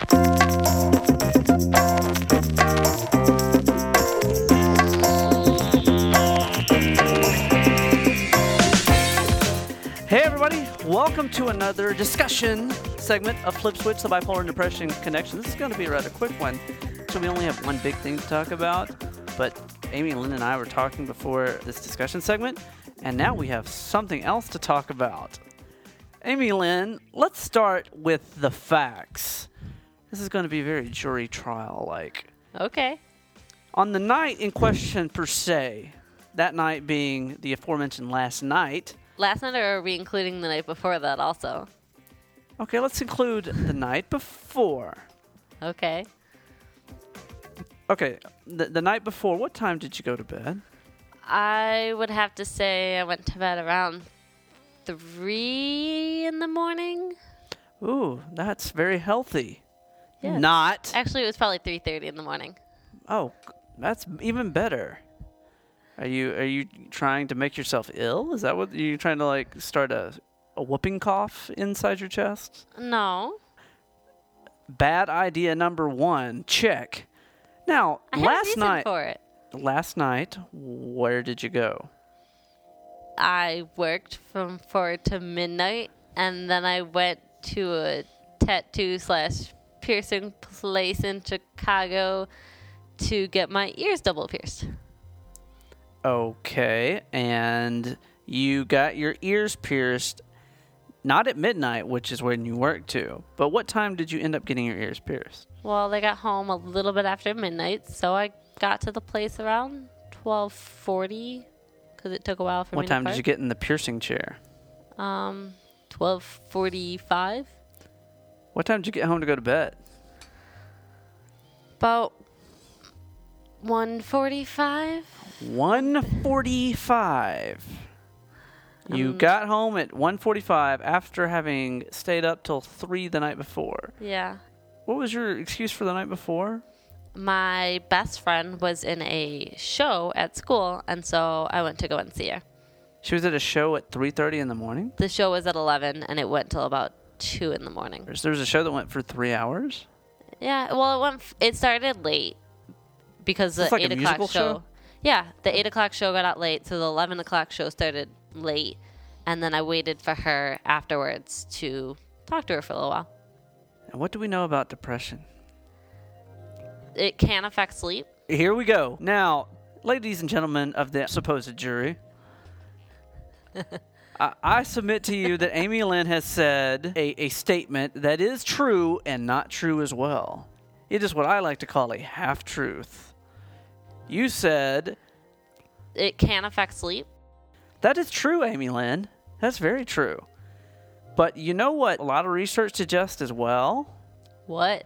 Hey, everybody, welcome to another discussion segment of Flip Switch, the Bipolar and Depression Connection. This is going to be a rather quick one, so we only have one big thing to talk about. But Amy, Lynn, and I were talking before this discussion segment, and now we have something else to talk about. Amy Lynn, let's start with the facts. This is going to be very jury trial like. Okay. On the night in question, per se, that night being the aforementioned last night, Last night, or are we including the night before that also? okay, let's include the night before. Okay. Okay, the, the night before, what time did you go to bed? I would have to say I went to bed around three in the morning. Ooh, that's very healthy. Not. Actually, it was probably three thirty in the morning. Oh, that's even better. Are you are you trying to make yourself ill? Is that what you're trying to like start a a whooping cough inside your chest? No, Bad idea number one. Check. Now, I last night, for it. last night, where did you go? I worked from four to midnight, and then I went to a tattoo slash piercing place in Chicago to get my ears double pierced. Okay, and you got your ears pierced not at midnight, which is when you work to, but what time did you end up getting your ears pierced? Well, they got home a little bit after midnight, so I got to the place around twelve forty because it took a while for What me time to did you get in the piercing chair? Um, twelve forty-five. What time did you get home to go to bed? About one forty-five. 145. You Um, got home at 145 after having stayed up till 3 the night before. Yeah. What was your excuse for the night before? My best friend was in a show at school, and so I went to go and see her. She was at a show at 3:30 in the morning. The show was at eleven, and it went till about two in the morning. There was a show that went for 3 hours. Yeah, well, it went. F- it started late because the like eight o'clock show. show? Yeah, the eight o'clock show got out late, so the eleven o'clock show started late, and then I waited for her afterwards to talk to her for a little while. And what do we know about depression? It can affect sleep. Here we go. Now, ladies and gentlemen of the supposed jury, I, I submit to you that Amy Lynn has said a, a statement that is true and not true as well. It is what I like to call a half truth. You said It can affect sleep. that is true, Amy Lynn. That's very true. But you know what a lot of research suggests as well? What?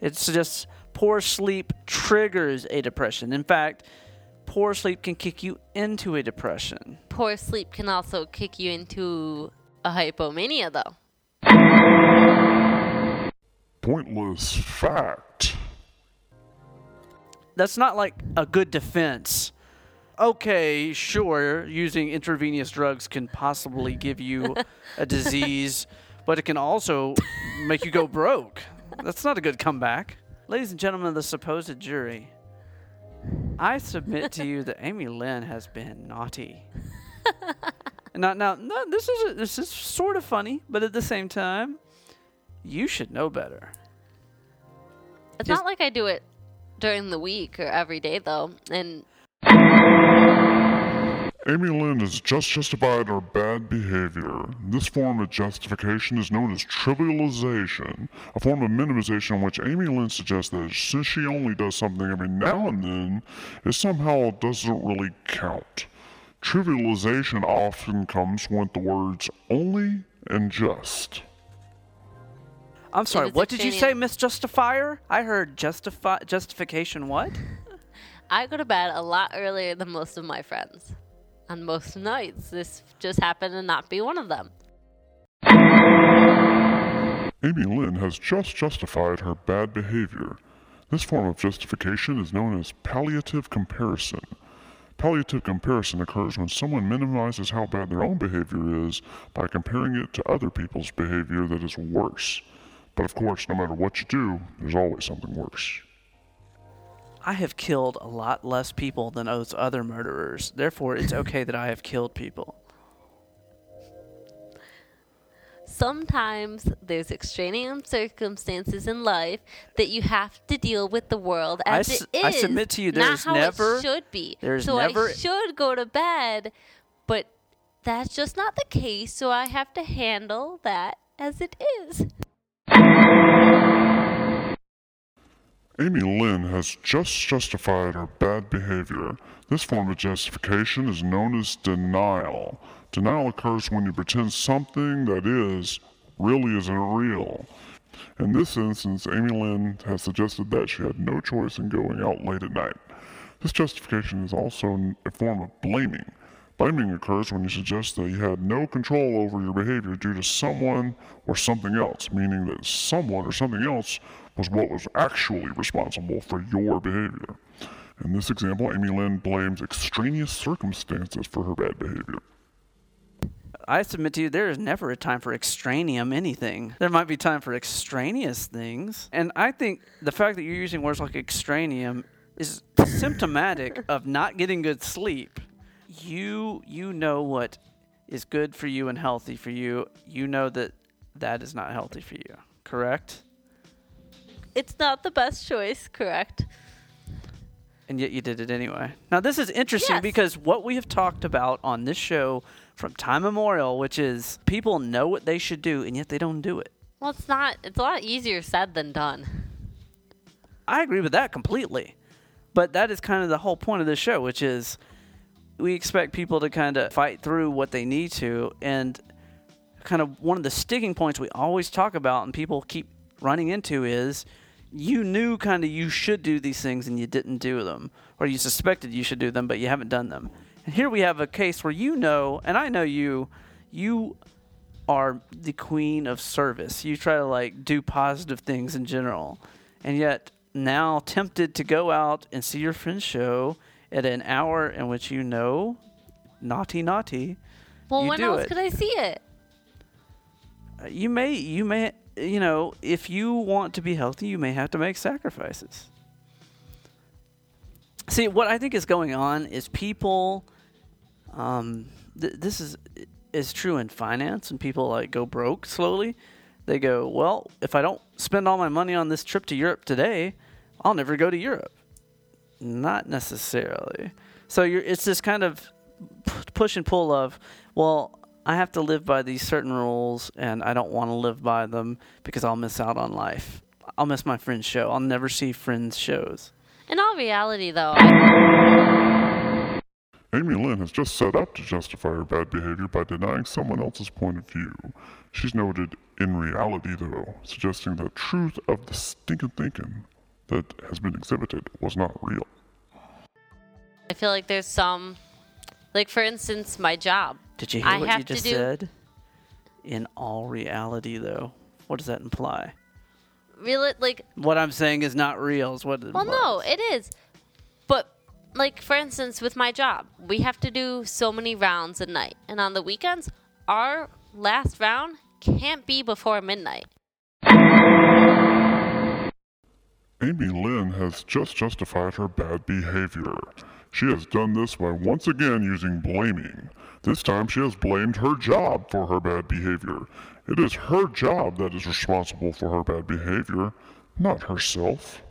It suggests poor sleep triggers a depression. In fact, poor sleep can kick you into a depression. Poor sleep can also kick you into a hypomania, though. Pointless fact. That's not like a good defense. Okay, sure, using intravenous drugs can possibly give you a disease, but it can also make you go broke. That's not a good comeback. Ladies and gentlemen of the supposed jury, I submit to you that Amy Lynn has been naughty. now, now, no, this is this is sort of funny, but at the same time, you should know better. It's Just- not like I do it during the week or every day, though. And Amy Lynn has just justified her bad behavior. This form of justification is known as trivialization, a form of minimization in which Amy Lynn suggests that since she only does something every now and then, it somehow doesn't really count. Trivialization often comes with the words only and just. I'm sorry. What did you say, Miss Justifier? I heard justify justification. What? I go to bed a lot earlier than most of my friends. On most nights, this just happened to not be one of them. Amy Lynn has just justified her bad behavior. This form of justification is known as palliative comparison. Palliative comparison occurs when someone minimizes how bad their own behavior is by comparing it to other people's behavior that is worse. But of course, no matter what you do, there's always something worse. I have killed a lot less people than those other murderers. Therefore, it's okay that I have killed people. Sometimes there's extraneous circumstances in life that you have to deal with the world I as it is. I submit to you not how never- it should be. there's so never- I should go to bed, but that's just not the case. So I have to handle that as it is. Amy Lynn has just justified her bad behavior. This form of justification is known as denial. Denial occurs when you pretend something that is really isn't real. In this instance, Amy Lynn has suggested that she had no choice in going out late at night. This justification is also a form of blaming. Blaming occurs when you suggest that you had no control over your behavior due to someone or something else, meaning that someone or something else was what was actually responsible for your behavior. In this example, Amy Lynn blames extraneous circumstances for her bad behavior. I submit to you there is never a time for extraneum anything. There might be time for extraneous things. And I think the fact that you're using words like extraneum is symptomatic of not getting good sleep. You you know what is good for you and healthy for you. You know that that is not healthy for you. Correct? It's not the best choice, correct? and yet you did it anyway. Now this is interesting Yes. because what we have talked about on this show from time immemorial, which is people know what they should do and yet they don't do it. Well, it's not. It's a lot easier said than done. I agree with that completely. But that is kind of the whole point of this show, which is we expect people to kind of fight through what they need to and kind of one of the sticking points we always talk about and people keep running into is you knew kind of you should do these things and you didn't do them or you suspected you should do them but you haven't done them. And here we have a case where you know and I know you you are the queen of service. You try to like do positive things in general. And yet now tempted to go out and see your friend's show at an hour in which you know naughty naughty Well, when else it. could I see it? uh, you may you may you know if you want to be healthy you may have to make sacrifices. See what i think is going on is people um, th- this is is true in finance and people like go broke slowly. They go well if i don't spend all my money on this trip to europe today i'll never go to europe. Not necessarily. So you're it's this kind of push and pull of well i have to live by these certain rules and i don't want to live by them because i'll miss out on life i'll miss my friend's show i'll never see friends shows In all reality, though, Amy Lynn has just set up to justify her bad behavior by denying someone else's point of view. She's noted in reality, though, suggesting that truth of the stinking thinking that has been exhibited was not real. I feel like there's some, like for instance, my job. Did you hear I what you just do- said in all reality though what does that imply Real, like, what i'm saying is not real is what it well, no, it is. But like for instance, with my job, we have to do so many rounds a night, and on the weekends, our last round can't be before midnight. Amy Lynn has just justified her bad behavior. She has done this by once again using blaming. This time she has blamed her job for her bad behavior. It is her job that is responsible for her bad behavior, not herself.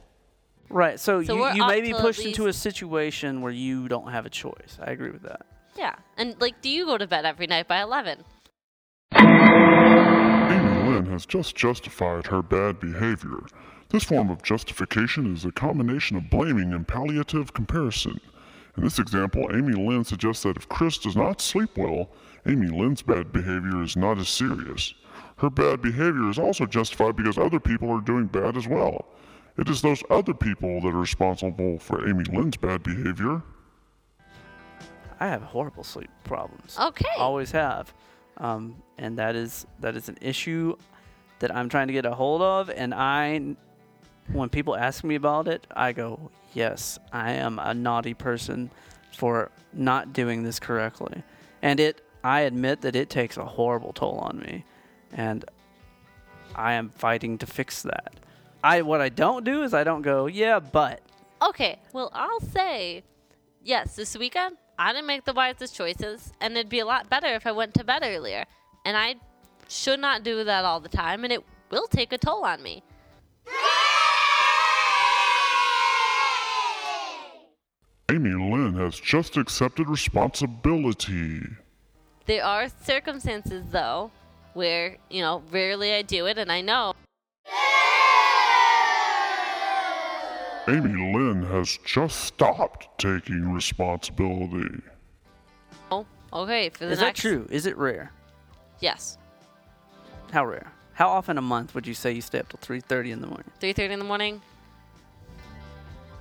Right, so, so you, you may be pushed into a situation where you don't have a choice. I agree with that. Yeah, and like, do you go to bed every night by 11? Has just justified her bad behavior. This form of justification is a combination of blaming and palliative comparison. In this example, Amy Lynn suggests that if Chris does not sleep well, Amy Lynn's bad behavior is not as serious. Her bad behavior is also justified because other people are doing bad as well. It is those other people that are responsible for Amy Lynn's bad behavior. I have horrible sleep problems. Okay. Always have. Um, and that is that is an issue that I'm trying to get a hold of. And I, when people ask me about it, I go, yes, I am a naughty person for not doing this correctly. And it, I admit that it takes a horrible toll on me. And I am fighting to fix that. I what I don't do is I don't go, yeah, but Okay, well, I'll say yes, this weekend I didn't make the wisest choices, and it'd be a lot better if I went to bed earlier. And I should not do that all the time, and it will take a toll on me. Amy Lynn has just accepted responsibility. There are circumstances, though, where, you know, rarely I do it, and I know Amy Lynn has just stopped taking responsibility. oh, okay, for the is that true? Is it rare? Yes. How rare? How often a month would you say you stay up till 3:30 in the morning? 3.30 in the morning.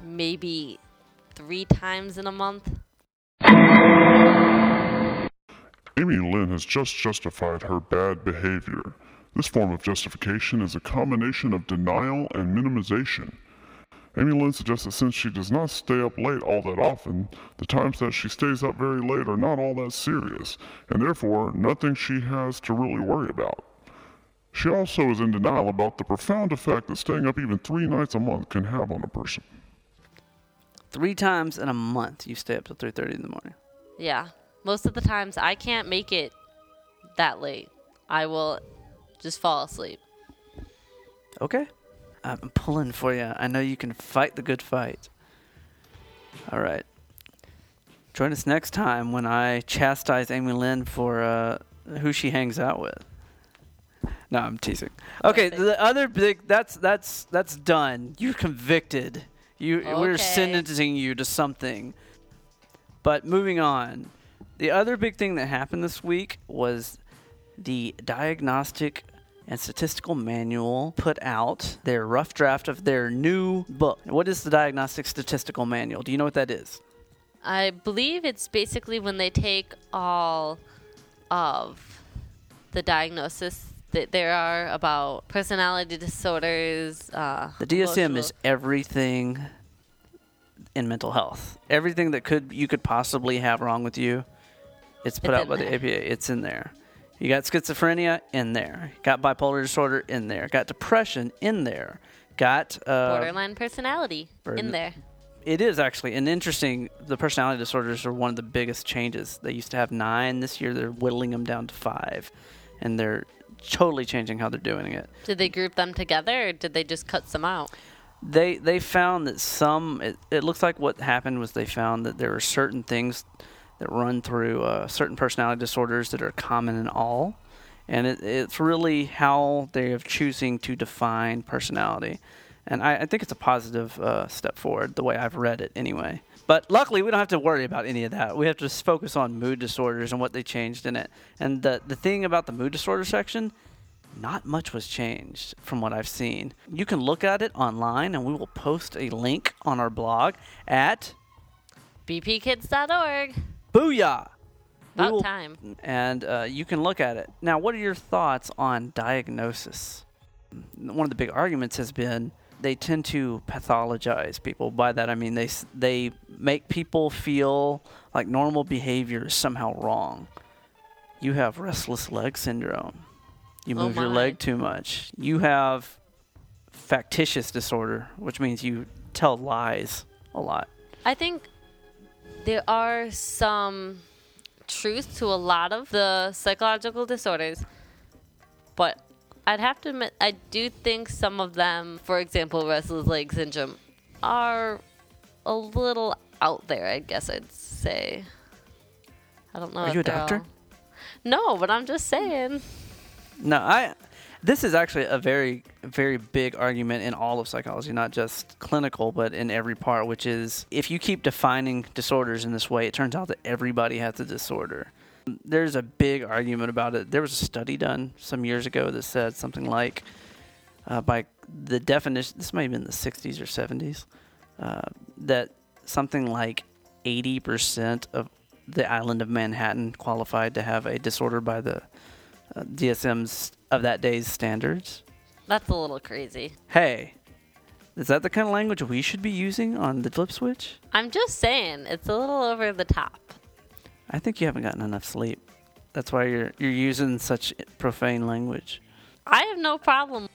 Maybe three times in a month. Amy Lynn has just justified her bad behavior. This form of justification is a combination of denial and minimization. Amy Lynn suggests that since she does not stay up late all that often, the times that she stays up very late are not all that serious, and therefore nothing she has to really worry about. She also is in denial about the profound effect that staying up even three nights a month can have on a person. Three times in a month you stay up till 3:30 in the morning. Yeah. Most of the times I can't make it that late. I will just fall asleep. Okay. I'm pulling for you. I know you can fight the good fight. All right. Join us next time when I chastise Amy Lynn for uh, who she hangs out with. No, I'm teasing. Okay, Perfect. the other big that's that's that's done. You're convicted. You we're sentencing you to something. But moving on. The other big thing that happened this week was the Diagnostic and Statistical Manual put out their rough draft of their new book. What is the Diagnostic Statistical Manual? Do you know what that is? I believe it's basically when they take all of the diagnosis that there are about personality disorders. Uh, The DSM emotional- is everything in mental health. Everything that could you could possibly have wrong with you, it's put It's out by the. APA. It's in there. You got schizophrenia in there. Got bipolar disorder in there. Got depression in there. Got uh, borderline personality burden- in there. It is actually an interesting. The personality disorders are one of the biggest changes. They used to have nine. This year they're whittling them down to five, and they're totally changing how they're doing it. Did they group them together or did they just cut some out? They they found that some. It, it looks like what happened was they found that there are certain things that run through uh, certain personality disorders that are common in all, and it, it's really how they are choosing to define personality. And I, I think it's a positive uh, step forward, the way I've read it anyway. But luckily, we don't have to worry about any of that. We have to just focus on mood disorders and what they changed in it. And the, the thing about the mood disorder section, not much was changed from what I've seen. You can look at it online, and we will post a link on our blog at bpkids.org. Booyah! About will- time. and uh, you can look at it. Now, what are your thoughts on diagnosis? One of the big arguments has been they tend to pathologize people. By that, I mean they they make people feel like normal behavior is somehow wrong. You have restless leg syndrome. You Oh move your leg too much. You have factitious disorder, which means you tell lies a lot. I think there are some truth to a lot of the psychological disorders, but I'd have to admit, I do think some of them, for example, restless leg syndrome, are a little out there, I guess I'd say. I don't know. Are you a doctor? all- No, but I'm just saying. No, I. This is actually a very, very big argument in all of psychology, not just clinical, but in every part. Which is, if you keep defining disorders in this way, it turns out that everybody has a disorder. There's a big argument about it. There was a study done some years ago that said something like, uh, by the definition, this might have been the 60s or 70s, uh, that something like 80% of the island of Manhattan qualified to have a disorder by the uh, DSM's of that day's standards. That's a little crazy. Hey, is that the kind of language we should be using on the flip switch? I'm just saying, it's a little over the top. I think you haven't gotten enough sleep. That's why you're you're using such profane language. I have no problem.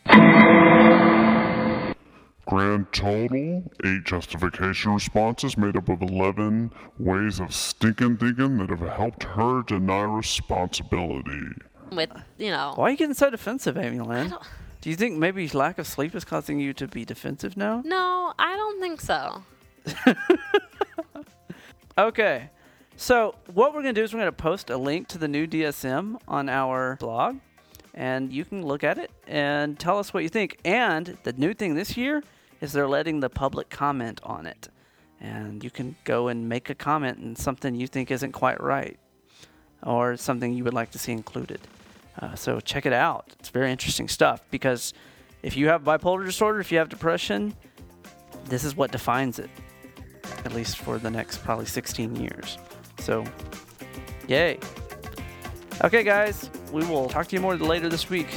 Grand total, eight justification responses made up of 11 ways of stinking thinking that have helped her deny responsibility. with you know Why are you getting so defensive, Amy Lynn? Do you think maybe lack of sleep is causing you to be defensive now? no i don't think so Okay. So what we're gonna do is we're gonna post a link to the new DSM on our blog, and you can look at it and tell us what you think. And the new thing this year is they're letting the public comment on it, and you can go and make a comment on something you think isn't quite right, or something you would like to see included. Uh, so check it out. It's very interesting stuff because if you have bipolar disorder, if you have depression, this is what defines it at least for the next probably 16 years. So, yay. Okay, guys, we will talk to you more later this week.